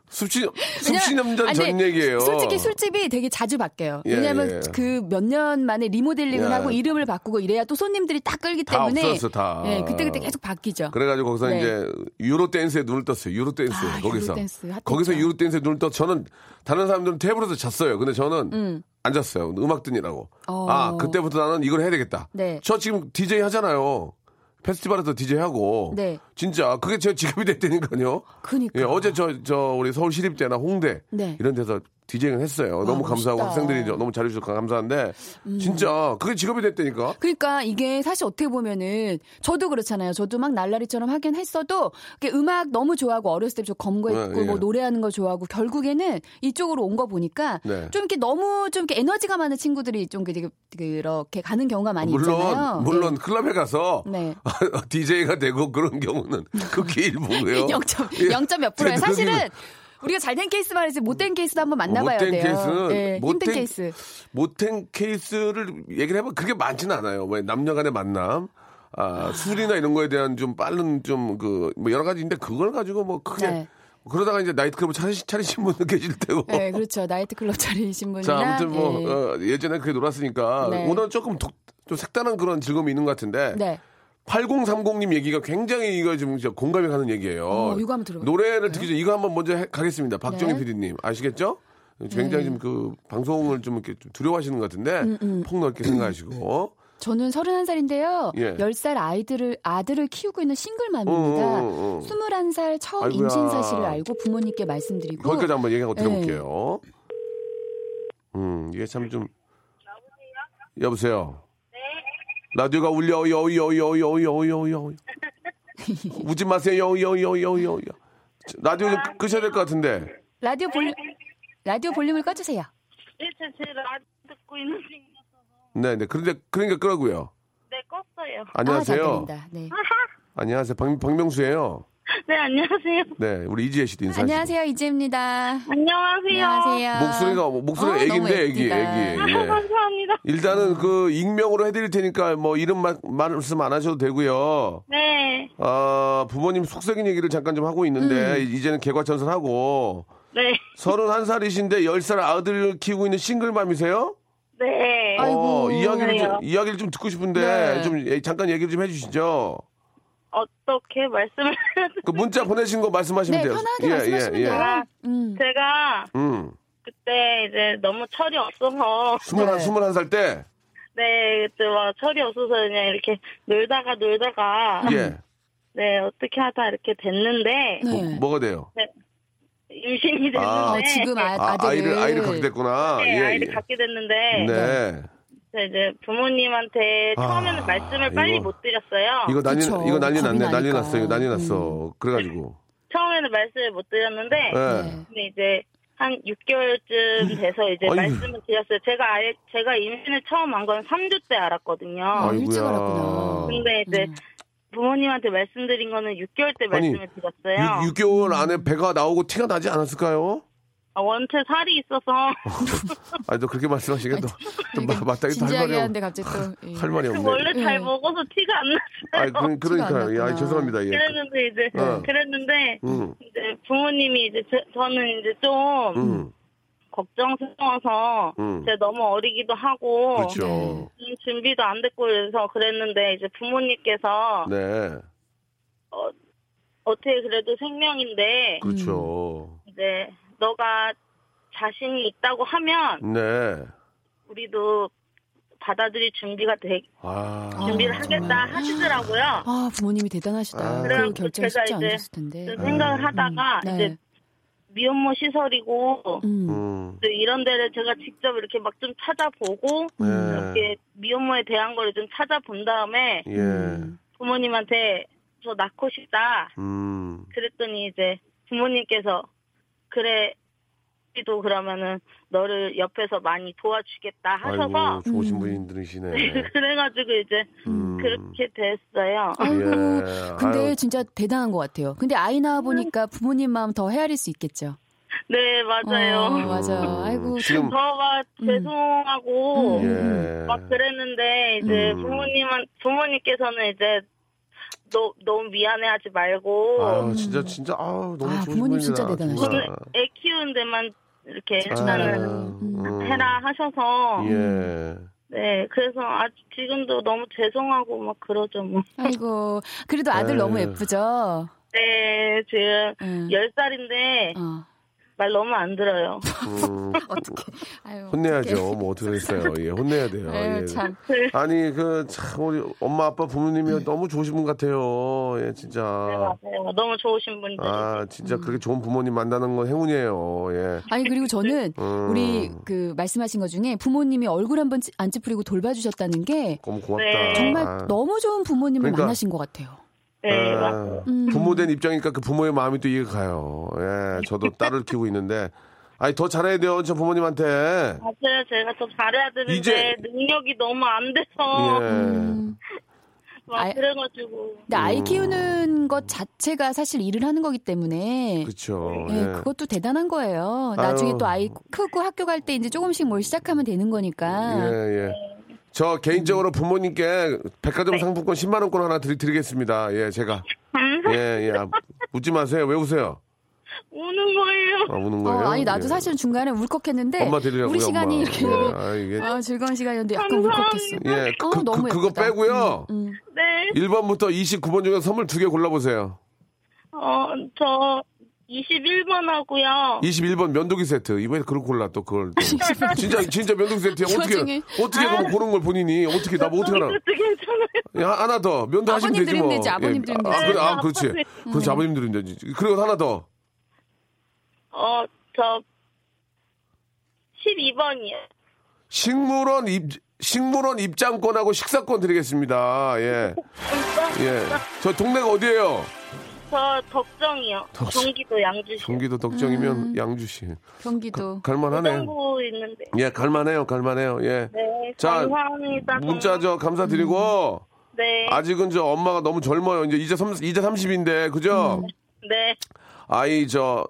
수십 왜냐면- 수십 년 전 얘기예요. 솔직히 술집이 되게 자주 바뀌어요. 예, 왜냐하면 예. 그 몇 년 만에 리모델링을 예. 하고 이름을 바꾸고 이래야 또 손님들이 딱 끌기 다 때문에 없어졌어, 다. 예, 그때 그때 계속 바뀌죠. 그래가지고 거기서 네. 이제 Euro dance에 눈을 떴어요. Euro dance 아, 거기서 Euro dance 핫했죠. 거기서 Euro dance에 눈을 떠 저는 다른 사람들은 테이블에서 잤어요. 근데 저는 안 잤어요. 음악 듣느라고. 어. 아 그때부터 나는 이걸 해야 되겠다. 네. 저 지금 DJ 하잖아요. 페스티벌에서 DJ 하고. 네. 진짜 그게 제 직업이 됐다니까요. 그니까. 예, 어제 저 저 우리 서울 시립대나 홍대 네. 이런 데서 디제잉을 했어요. 너무 감사하고 멋있다. 음. 학생들이 너무 잘해주셔서 감사한데 진짜 그게 직업이 됐다니까. 그러니까 이게 사실 어떻게 보면은 저도 그렇잖아요. 저도 막 날라리처럼 하긴 했어도 음악 너무 좋아하고 어렸을 때좀 검거했고 네, 예. 뭐 노래하는 거 좋아하고 결국에는 이쪽으로 온 거 보니까 네. 좀 이렇게 너무 좀 이렇게 에너지가 많은 친구들이 좀 이렇게 그렇게 가는 경우가 많이 있잖아요. 물론 물론 클럽에 가서 네. DJ가 되고 그런 경우는 극히 일부고요. 0점, 0. 몇 프로예요. 사실은 우리가 잘된 케이스 말이지 못된 케이스도 한번 만나봐야 못된 돼요. 케이스는 예, 힘든 못된- 케이스. 못된 케이스를 얘기를 해보면 그게 많지는 않아요. 왜 남녀간의 만남, 아, 술이나 이런 거에 대한 좀 빠른 좀 그 뭐 여러 가지인데 그걸 가지고 뭐 크게 네. 그러다가 이제 나이트클럽 차리, 차리신 분도 계실 테고. 네, 그렇죠. 나이트클럽 차리신 분이나 자, 아무튼 뭐 예. 어, 예전에 그렇게 놀았으니까 네. 오늘 조금 독, 좀 색다른 그런 즐거움이 있는 것 같은데 네. 8030님 얘기가 굉장히 이거 지금 진짜 공감이 가는 얘기예요. 어, 이거 한번 들어볼까요? 노래를 듣기 전에 이거 한번 먼저 해- 가겠습니다. 박정희 네. PD님 아시겠죠? 굉장히 지금 그 방송을 좀 이렇게 좀 두려워하시는 것 같은데 음, 폭넓게 생각하시고 저는 31살인데요. 예. 10살 아이들을 아들을 키우고 있는 싱글맘입니다. 어, 어, 어. 21살 처음 아이고야. 임신 사실을 알고 부모님께 말씀드리고 거기까지 한번 얘기하고 네. 들어볼게요. 음 이게 참 좀 여보세요. 라디오가 울려 요요요요요요요 웃지 마세요 요요요요요 라디오 좀 끄셔야 될 것 같은데 라디오 볼륨 라디오 볼륨을 꺼주세요. 네, 제, 제 라디오 듣고 있는 중이어서. 네네 그런데 그러니까 끄라고요 네, 껐어요. 아, 잘 안녕하세요. 네. 안녕하세요 박, 박명수예요 네, 안녕하세요. 네 우리 이지혜 씨도 인사하시죠 안녕하세요 이지입니다. 안녕하세요. 안녕하세요. 목소리가 목소리가 어, 애기인데 애기. 애기 예. 감사합니다. 일단은 그 익명으로 해드릴 테니까 뭐 이름 마- 말씀 안 하셔도 되고요. 네, 아 부모님 속썩인 얘기를 잠깐 좀 하고 있는데 음. 이제는 개과천선하고 네, 31살이신데 10살 아들을 키우고 있는 싱글맘이세요? 네. 아이고. 어, 이야기를 좀. 이야기를 좀 듣고 싶은데 네. 좀 예, 잠깐 얘기를 좀 해주시죠. 어떻게 말씀을 그 문자 보내신 거 말씀하시면 네, 돼요. 편하게 예, 말씀하시면 예, 예. 돼요. 음. 제가 음, 그때 이제 너무 철이 없어서 스물한 네. 스물한 살 때, 네, 그때 막 철이 없어서 그냥 이렇게 놀다가 놀다가 예, 네, 어떻게 하다 이렇게 됐는데 네. 뭐 가 돼요? 이 임신이 됐는데 아, 어, 지금 아, 아, 아이를 아이를 갖게 됐구나. 네, 예, 아이를 예. 갖게 됐는데 네. 저 이제 부모님한테 아, 처음에는 말씀을 빨리 이거- 못 드렸어요. 이거 난리 그쵸. 이거 난리 났네. 난리 나니까. 났어 요. 난리 음. 났어. 그래 가지고. 처음에는 말씀을 못 드렸는데 예. 네. 근데 이제 한 6개월쯤 돼서 이제 아이고. 말씀을 드렸어요. 제가 알, 제가 임신을 처음 한 건 3주 때 알았거든요. 아, 일찍 알았구나. 근데 이제 음. 부모님한테 말씀드린 거는 6개월 때 아니, 말씀을 드렸어요. 6, 개월 안에 배가 나오고 티가 나지 않았을까요? 아, 원체 살이 있어서 아니 또 그렇게 말씀하시겠다. 또 마- 맞다 이거 할 말이 없, 하는데 갑자기 또 예. 할 말이 없네. 원래 잘 예. 먹어서 티가 안 아니 났어요. 그, 그러니까요. 예, 아니, 났구나. 죄송합니다. 예. 그랬는데 이제 어. 그랬는데 음. 이제 부모님이 이제 제- 저는 이제 좀 음. 걱정스러워서 음. 제가 너무 어리기도 하고 그렇죠. 좀 준비도 안 됐고 그래서 그랬는데 이제 부모님께서 네. 어, 어떻게 그래도 생명인데 그렇죠. 이제 너가 자신이 있다고 하면 네. 우리도 받아들일 준비가 돼 아. 준비를 아, 하겠다 정말. 하시더라고요. 아 부모님이 대단하셨다. 아. 그 그래갖고 결정 제가 쉽지 이제 텐데. 그 생각을 하다가 네. 이제 미혼모 시설이고 음. 음. 또 이런 데를 제가 직접 이렇게 막 좀 찾아보고 네. 이렇게 미혼모에 대한 거를 좀 찾아본 다음에 예. 음. 부모님한테 저 낳고 싶다 음. 그랬더니 이제 부모님께서 그래 우리도 그러면은 너를 옆에서 많이 도와주겠다 하셔서 아이고 좋으신 음. 분들이시네. 그래가지고 이제 음. 그렇게 됐어요. 아이고. 예. 근데 아유, 진짜 대단한 것 같아요. 근데 아이 낳아 보니까 부모님 마음 더 헤아릴 수 있겠죠. 네 맞아요. 어, 맞아. 음. 아이고 지금 음. 죄송하고 예. 막 그랬는데 이제 음. 부모님은 부모님께서는 이제 너 너무 미안해하지 말고 아 진짜 진짜 아 너무 아, 좋으신 부모님. 진짜 대단하시다. 저는 애 키우는 데만 이렇게 일단은 음. 해라 하셔서 예. 네 그래서 아직 지금도 너무 죄송하고 막 그러죠 뭐. 아이고 그래도 아들 에휴. 너무 예쁘죠. 네 지금 응. 열 살인데 어. 말 너무 안 들어요. 음. 어떻게? 아유. 혼내야죠. 뭐 어떻게 했어요. 예, 혼내야 돼요. 아유, 예. 참. 아니 그 참 우리 엄마 아빠 부모님이 너무 좋으신 분 같아요. 예, 네, 진짜. 맞아요. 너무 좋으신 분들. 아, 진짜 그렇게 좋은 부모님 만나는 건 행운이에요. 예. 아니 그리고 저는 음. 우리 그 말씀하신 것 중에 부모님이 얼굴 한번 찌- 안 찌푸리고 돌봐주셨다는 게 너무 고맙다. 네. 정말 아. 너무 좋은 부모님을 그러니까. 만나신 것 같아요. 네, 아. 음. 부모 된 입장이니까 그 부모의 마음이 또 이해가 가요. 예, 저도 딸을 키우고 있는데, 아니, 더 잘해야 돼요, 저 부모님한테. 맞아요. 제가 더 잘해야 되는데 이제- 능력이 너무 안 돼서 예. 음. 막 아- 그래가지고 근데 아이 키우는 것 자체가 사실 일을 하는 거기 때문에 그쵸. 예, 예. 그것도 대단한 거예요. 나중에 아유. 또 아이 크고 학교 갈 때 이제 조금씩 뭘 시작하면 되는 거니까. 예, 예. 저 개인적으로 부모님께 백화점 네. 상품권 10만 원권 하나 드리, 드리겠습니다. 예, 제가. 예, 예. 아, 웃지 마세요. 왜 웃어요? 우는 거예요. 아, 우는 어, 거예요? 아니 나도 예. 사실은 중간에 울컥했는데 엄마 드리라고요, 우리 시간이 엄마. 이렇게 예, 아, 이게. 아, 즐거운 시간이었는데 약간 울컥했어. 예, 그, 어, 그, 너무 그, 그거. 빼고요. 음. 네. 1번부터 29번 중에 선물 두 개 골라보세요. 어, 저 21번 하고요. 21번 면도기 세트. 이번에 그걸 골라 또 그걸. 또. 진짜 진짜 면도기 세트야. 이 어떻게. 어떻게 그럼 고른 걸 본인이 어떻게 나뭐 어떻게 알아? 야, 하나 더 면도 하시면 아버님 되지 뭐. 되지, 아버님 드리면 아, 되지. 그래, 아, 그렇지. 네. 그렇지 아버님 드리면 되지. 그리고 하나 더. 어, 저 12번이요. 식물원 입 식물원 입장권하고 식사권 드리겠습니다. 예. 예. 저 동네가 어디예요? 저 덕정이요. 덕정. 경기도 양주시. 경기도 덕정이면 음. 양주시. 경기도. 갈만하네. 정부 있는데. 예, 갈만해요. 갈만해요. 예. 네. 자, 감사합니다. 문자 저 감사드리고 네. 아직은 저 엄마가 너무 젊어요. 이제 이제 3 이제 30인데 그죠? 네. 아이 저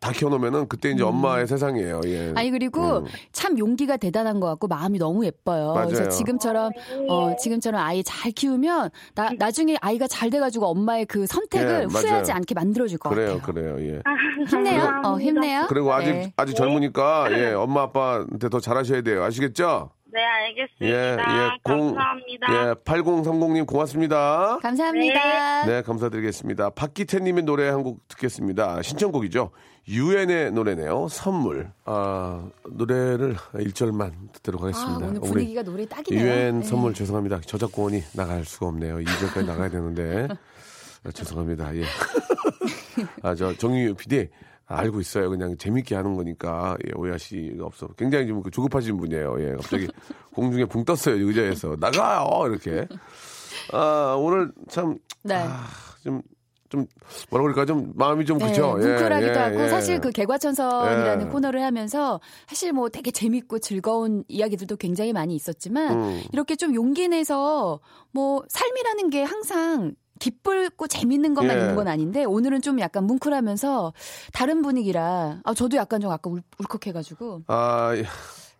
다 키워놓으면은 그때 이제 엄마의 세상이에요. 예. 아니 그리고 음. 참 용기가 대단한 것 같고 마음이 너무 예뻐요. 맞아요. 그래서 지금처럼 어 지금처럼 아이 잘 키우면 나 나중에 아이가 잘 돼가지고 엄마의 그 선택을 예. 후회하지 않게 만들어줄 것 그래요, 같아요. 그래요. 예. 힘내요. 어. 힘내요. 그리고 아직 네. 아직 젊으니까 예, 엄마 아빠한테 더 잘하셔야 돼요. 아시겠죠? 네, 알겠습니다. 예, 예. 공- 감사합니다. 예, 8030님 고맙습니다. 감사합니다. 네, 감사드리겠습니다. 박기태님의 노래 한 곡 듣겠습니다. 신청곡이죠. 유엔의 노래네요. 선물. 아, 노래를 1절만 듣도록 아, 하겠습니다. 오늘 분위기가 노래 딱이네요. 유엔 네. 선물 죄송합니다. 저작권이 나갈 수가 없네요. 2절까지 나가야 되는데. 아, 죄송합니다. 예. 아, 저 정유 PD 알고 있어요. 그냥 재밌게 하는 거니까 예, 오해하시가 없어. 굉장히 좀 조급하신 분이에요. 예, 갑자기 공중에 붕 떴어요 의자에서 나가요 이렇게. 아 오늘 참 네. 아, 좀, 좀, 뭐라 그럴까, 좀, 마음이 좀, 네, 그쵸? 예, 뭉클하기도 예, 하고 예. 사실 그 개과천선이라는 예. 코너를 하면서 사실 뭐 되게 재밌고 즐거운 이야기들도 굉장히 많이 있었지만 음. 이렇게 좀 용기 내서 뭐 삶이라는 게 항상 기쁘고 재밌는 것만 예. 있는 건 아닌데 오늘은 좀 약간 뭉클하면서 다른 분위기라 아 저도 약간 좀 아까 울, 울컥해가지고 아,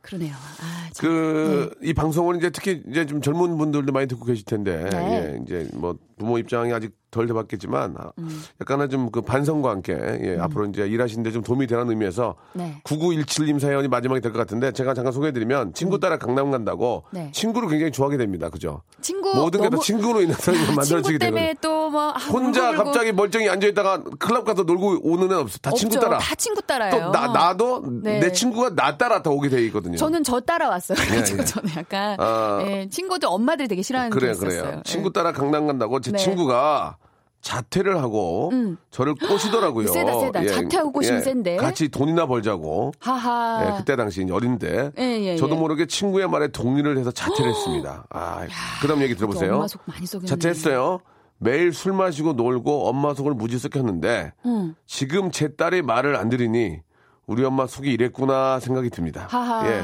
그러네요. 아, 참. 그, 이 방송을 이제 특히 이제 좀 젊은 분들도 많이 듣고 계실 텐데, 네. 예, 이제 뭐 부모 입장이 아직 덜 돼봤겠지만, 아, 음. 약간은 좀 그 반성과 함께, 예, 앞으로 이제 일하시는데 좀 도움이 되라는 의미에서, 네. 9917님 사연이 마지막이 될 것 같은데, 제가 잠깐 소개해드리면, 친구 따라 강남 간다고, 음. 네. 친구를 굉장히 좋아하게 됩니다. 그죠? 친구 모든 게 다 친구로 인해서 친구 만들어지게 되거든요. 또뭐 혼자 갑자기 멀쩡히 앉아있다가 클럽 가서 놀고 오는 애는 없어. 다 친구 따라. 다 친구 따라요. 또 나, 나도 네. 내 친구가 나 따라 다 오게 돼 있거든요. 저는 저 따라왔어요. 그래가지고 예. 저는 약간 아. 예, 친구들 엄마들 되게 싫어하는 게 그래요, 있었어요. 그래요. 예. 친구 따라 강남 간다고 제 네. 친구가 자퇴를 하고 음. 저를 꼬시더라고요. 예. 세다, 세다. 자퇴하고 꼬시면 센데. 같이 돈이나 벌자고. 하하. 예, 그때 당시 어린데 예, 예, 저도 예. 모르게 친구의 말에 동의를 해서 자퇴를 했습니다. 아, 그다음 얘기 들어보세요. 엄마 속 많이 썩였네. 자퇴했어요. 매일 술 마시고 놀고 엄마 속을 무지 썩혔는데 응. 지금 제 딸이 말을 안 들으니 우리 엄마 속이 이랬구나 생각이 듭니다. 하하. 예.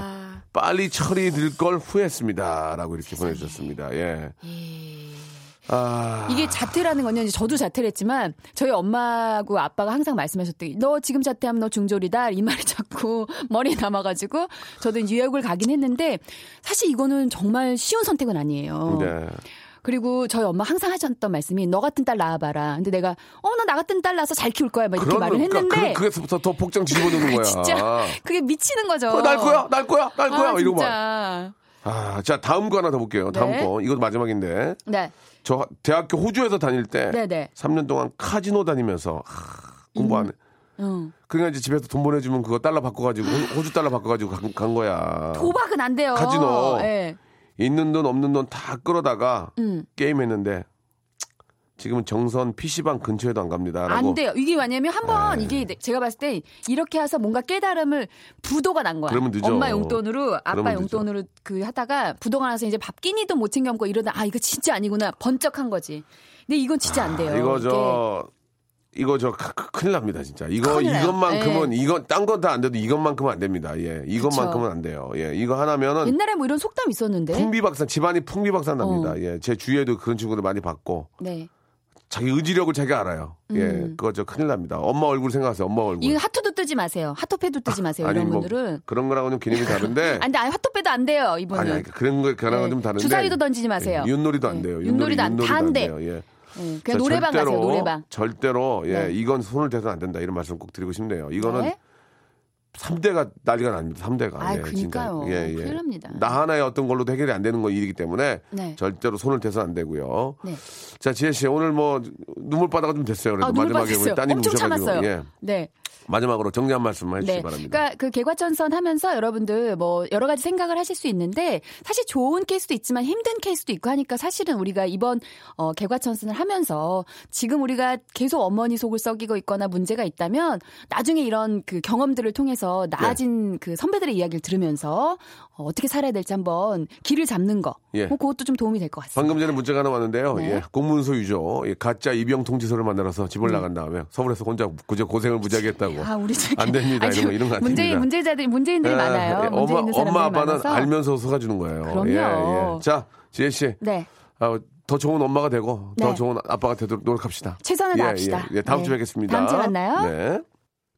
빨리 들걸 후회했습니다. 라고 이렇게 보내 주셨습니다. 예. 아. 이게 자퇴라는 건요. 이제 저도 자퇴를 했지만 저희 엄마하고 아빠가 항상 말씀하셨대. 너 지금 자퇴하면 너 중졸이다. 이 말이 자꾸 머리에 남아가지고 저도 유역을 가긴 했는데 사실 이거는 정말 쉬운 선택은 아니에요. 네. 그리고 저희 엄마 항상 하셨던 말씀이 너 같은 딸 낳아봐라. 근데 내가 어 나 나 같은 딸 낳아서 잘 키울 거야. 막 이렇게 말을 했는데 그, 그게서부터 더 복장 뒤집어 놓는 거야. 진짜 그게 미치는 거죠. 어, 날 거야, 날 거야, 날 거야. 아, 이러고 막. 진짜. 아, 자, 다음 거 하나 더 볼게요. 다음 네. 거. 이것도 마지막인데. 네. 저 대학교 호주에서 다닐 때 네네. 3년 동안 카지노 다니면서 하, 공부 안 해. 응. 그러니까 이제 집에서 돈 보내주면 그거 달러 바꿔가지고 호- 호주 달러 바꿔가지고 간, 간 거야. 도박은 안 돼요. 카지노. 예. 있는 돈 없는 돈 다 끌어다가 음. 게임했는데 지금은 정선 PC방 근처에도 안 갑니다. 안 돼요. 이게 왜냐면 한번 이게 제가 봤을 때 이렇게 해서 뭔가 깨달음을 부도가 난 거야. 그러면 늦어. 엄마 용돈으로 아빠. 용돈으로 그 하다가 부도가 나서 이제 밥 끼니도 못 챙겨 먹고 이러다 아 이거 진짜 아니구나 번쩍한 거지. 근데 이건 진짜 안 돼요. 이거 이게 저 이거 저 큰일 납니다 진짜. 이거. 이것만큼은 이건 딴 건 다 안 돼도 이것만큼은 안 됩니다. 예, 이것만큼은 그쵸. 안 돼요. 예, 이거 하나면은 옛날에 뭐 이런 속담 있었는데. 풍비박산 집안이 풍비박산 납니다. 어. 예, 제 주위에도 그런 친구들 많이 봤고 네. 자기 의지력을 자기가 알아요. 예, 음. 그거 저 큰일 납니다. 엄마 얼굴 생각하세요. 엄마 얼굴. 이거 하트도 뜨지 마세요. 하토페도 뜨지 마세요. 아니 이런 뭐 분들은. 그런 거랑은 좀 개념이 다른데. 안 돼. 아니, 하토페도 안 돼요. 이분은. 아니, 아니 그런 거 그랑은 네. 좀 다른데. 주사위도 던지지 마세요. 예, 윷놀이도 안 네. 돼요. 윷놀이도 안- 다안 돼. 돼요. 예. 예, 자, 그냥 노래방 절대로, 가세요. 노래방. 절대로 예, 네. 이건 손을 대서는 안 된다 이런 말씀 꼭 드리고 싶네요. 이거는 네. 3대가 난리가 납니다. 3대가. 아, 예, 그러니까요. 진짜. 예, 예. 큰일 납니다. 나 하나의 어떤 걸로도 해결이 안 되는 거 일이기 때문에 네. 절대로 손을 대서는 안 되고요. 네. 자, 지혜 씨 오늘 뭐 눈물바다가 좀 됐어요. 그래도 아, 마지막에 우리. 따님 참았어요. 예. 네. 마지막으로 정리 한 말씀 해주시기 네. 바랍니다. 그러니까 그 개과천선 하면서 여러분들 뭐 여러 가지 생각을 하실 수 있는데 사실 좋은 케이스도 있지만 힘든 케이스도 있고 하니까 사실은 우리가 이번 어 개과천선을 하면서 지금 우리가 계속 어머니 속을 썩이고 있거나 문제가 있다면 나중에 이런 그 경험들을 통해서 나아진 그 선배들의 이야기를 들으면서 어, 어떻게 살아야 될지 한번 길을 잡는 거. 예. 뭐 그것도 좀 도움이 될 것 같습니다. 방금 전에 문자가 하나 왔는데요. 네. 예, 공문서 유죠. 예, 가짜 이병 통지서를 만들어서 집을 음. 나간 다음에 서울에서 혼자 그저 고생을 무지하게 했다고. 아, 우리 저기 안 됩니다. 아니, 이런 거 이런 거안 문제 됩니다. 문제자들 문제인들이 예, 많아요. 예, 문제 엄마, 엄마 아빠는 많아서. 알면서 속아주는 거예요. 그럼요. 예, 예. 자, 지혜 씨. 네. 아, 더 좋은 엄마가 되고 더 네. 좋은 아빠가 되도록 노력합시다. 최선을 예, 다합시다. 예, 예, 다음 네. 주에 뵙겠습니다. 다음 주에 만나요. 네.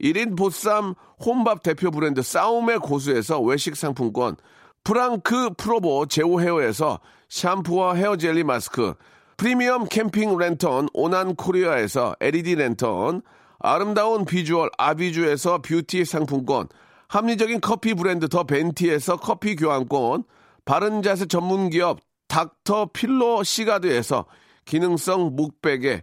1인 보쌈 혼밥 대표 브랜드 싸움의 고수에서 외식 상품권, 프랑크 프로보 제오 헤어에서 샴푸와 헤어 젤리 마스크, 프리미엄 캠핑 랜턴 오난 코리아에서 LED 랜턴, 아름다운 비주얼 아비주에서 뷰티 상품권, 합리적인 커피 브랜드 더 벤티에서 커피 교환권, 바른 자세 전문 기업 닥터 필로 시가드에서 기능성 목베개,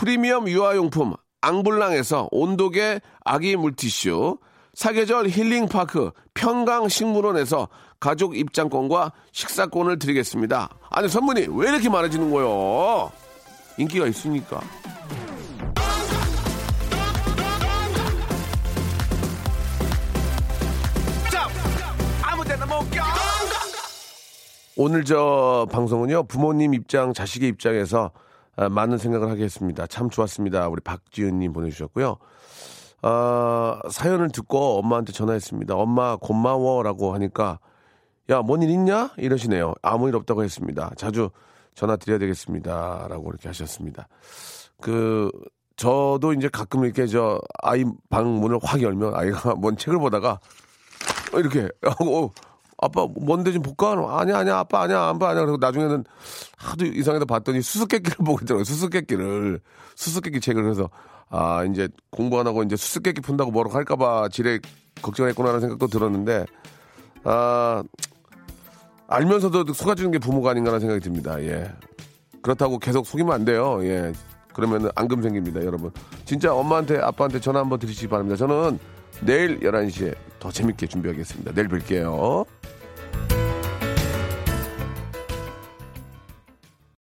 프리미엄 유아용품 앙블랑에서 온도계 아기 물티슈, 사계절 힐링파크 평강식물원에서 가족 입장권과 식사권을 드리겠습니다. 아니 선물이 왜 이렇게 많아지는 거요? 인기가 있으니까. 오늘 저 방송은요 부모님 입장 자식의 입장에서 아, 많은 생각을 하겠습니다. 참 좋았습니다. 우리 박지은님 보내주셨고요. 아, 사연을 듣고 엄마한테 전화했습니다. 엄마 고마워라고 하니까 야 뭔 일 있냐 이러시네요. 아무 일 없다고 했습니다. 자주 전화 드려야 되겠습니다 라고 이렇게 하셨습니다. 그 저도 이제 가끔 이렇게 저 아이 방 문을 확 열면 아이가 뭔 책을 보다가 이렇게 어, 아빠 뭔데 좀 볼까? 아니야 아니야 아빠 아니야 안봐 아니야. 그리고 나중에는 하도 이상하다 봤더니 수수께끼를 보고 있더라고요 수수께끼를. 수수께끼 책을 그래서 아 이제 공부 안 하고 이제 수수께끼 푼다고 뭐라고 할까봐 지레 걱정했구나라는 생각도 들었는데 아 알면서도 속아주는 게 부모가 아닌가라는 생각이 듭니다. 예. 그렇다고 계속 속이면 안 돼요. 예. 그러면 앙금 생깁니다 여러분. 진짜 엄마한테 아빠한테 전화 한번 드리시기 바랍니다. 저는 내일 11시에 더 재밌게 준비하겠습니다. 내일 뵐게요